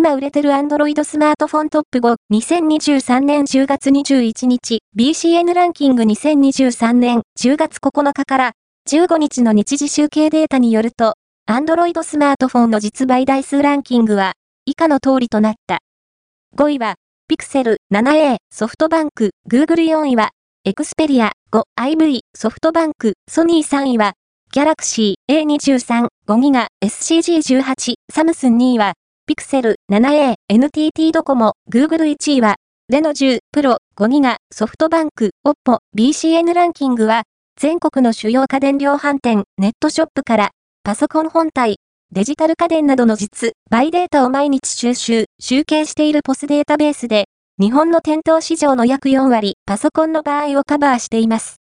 今売れてる Android スマートフォントップ5、2023年10月21日、BCN ランキング2023年10月9日から15日の日時集計データによると、Android スマートフォンの実売台数ランキングは以下の通りとなった。5位は、Pixel 7a、ソフトバンク、Google 4位は、Xperia 5、IV、ソフトバンク、ソニー3位は、Galaxy A23、5ギガ、SCG18、サムスン2位は、Pixel 7a、NTT ドコモ、Google 1位は、レノ10、プロ、5ギガ、ソフトバンク、Oppo、BCN ランキングは、全国の主要家電量販店、ネットショップから、パソコン本体、デジタル家電などの実、バイデータを毎日収集、集計しているポスデータベースで、日本の店頭市場の約4割、パソコンの場合をカバーしています。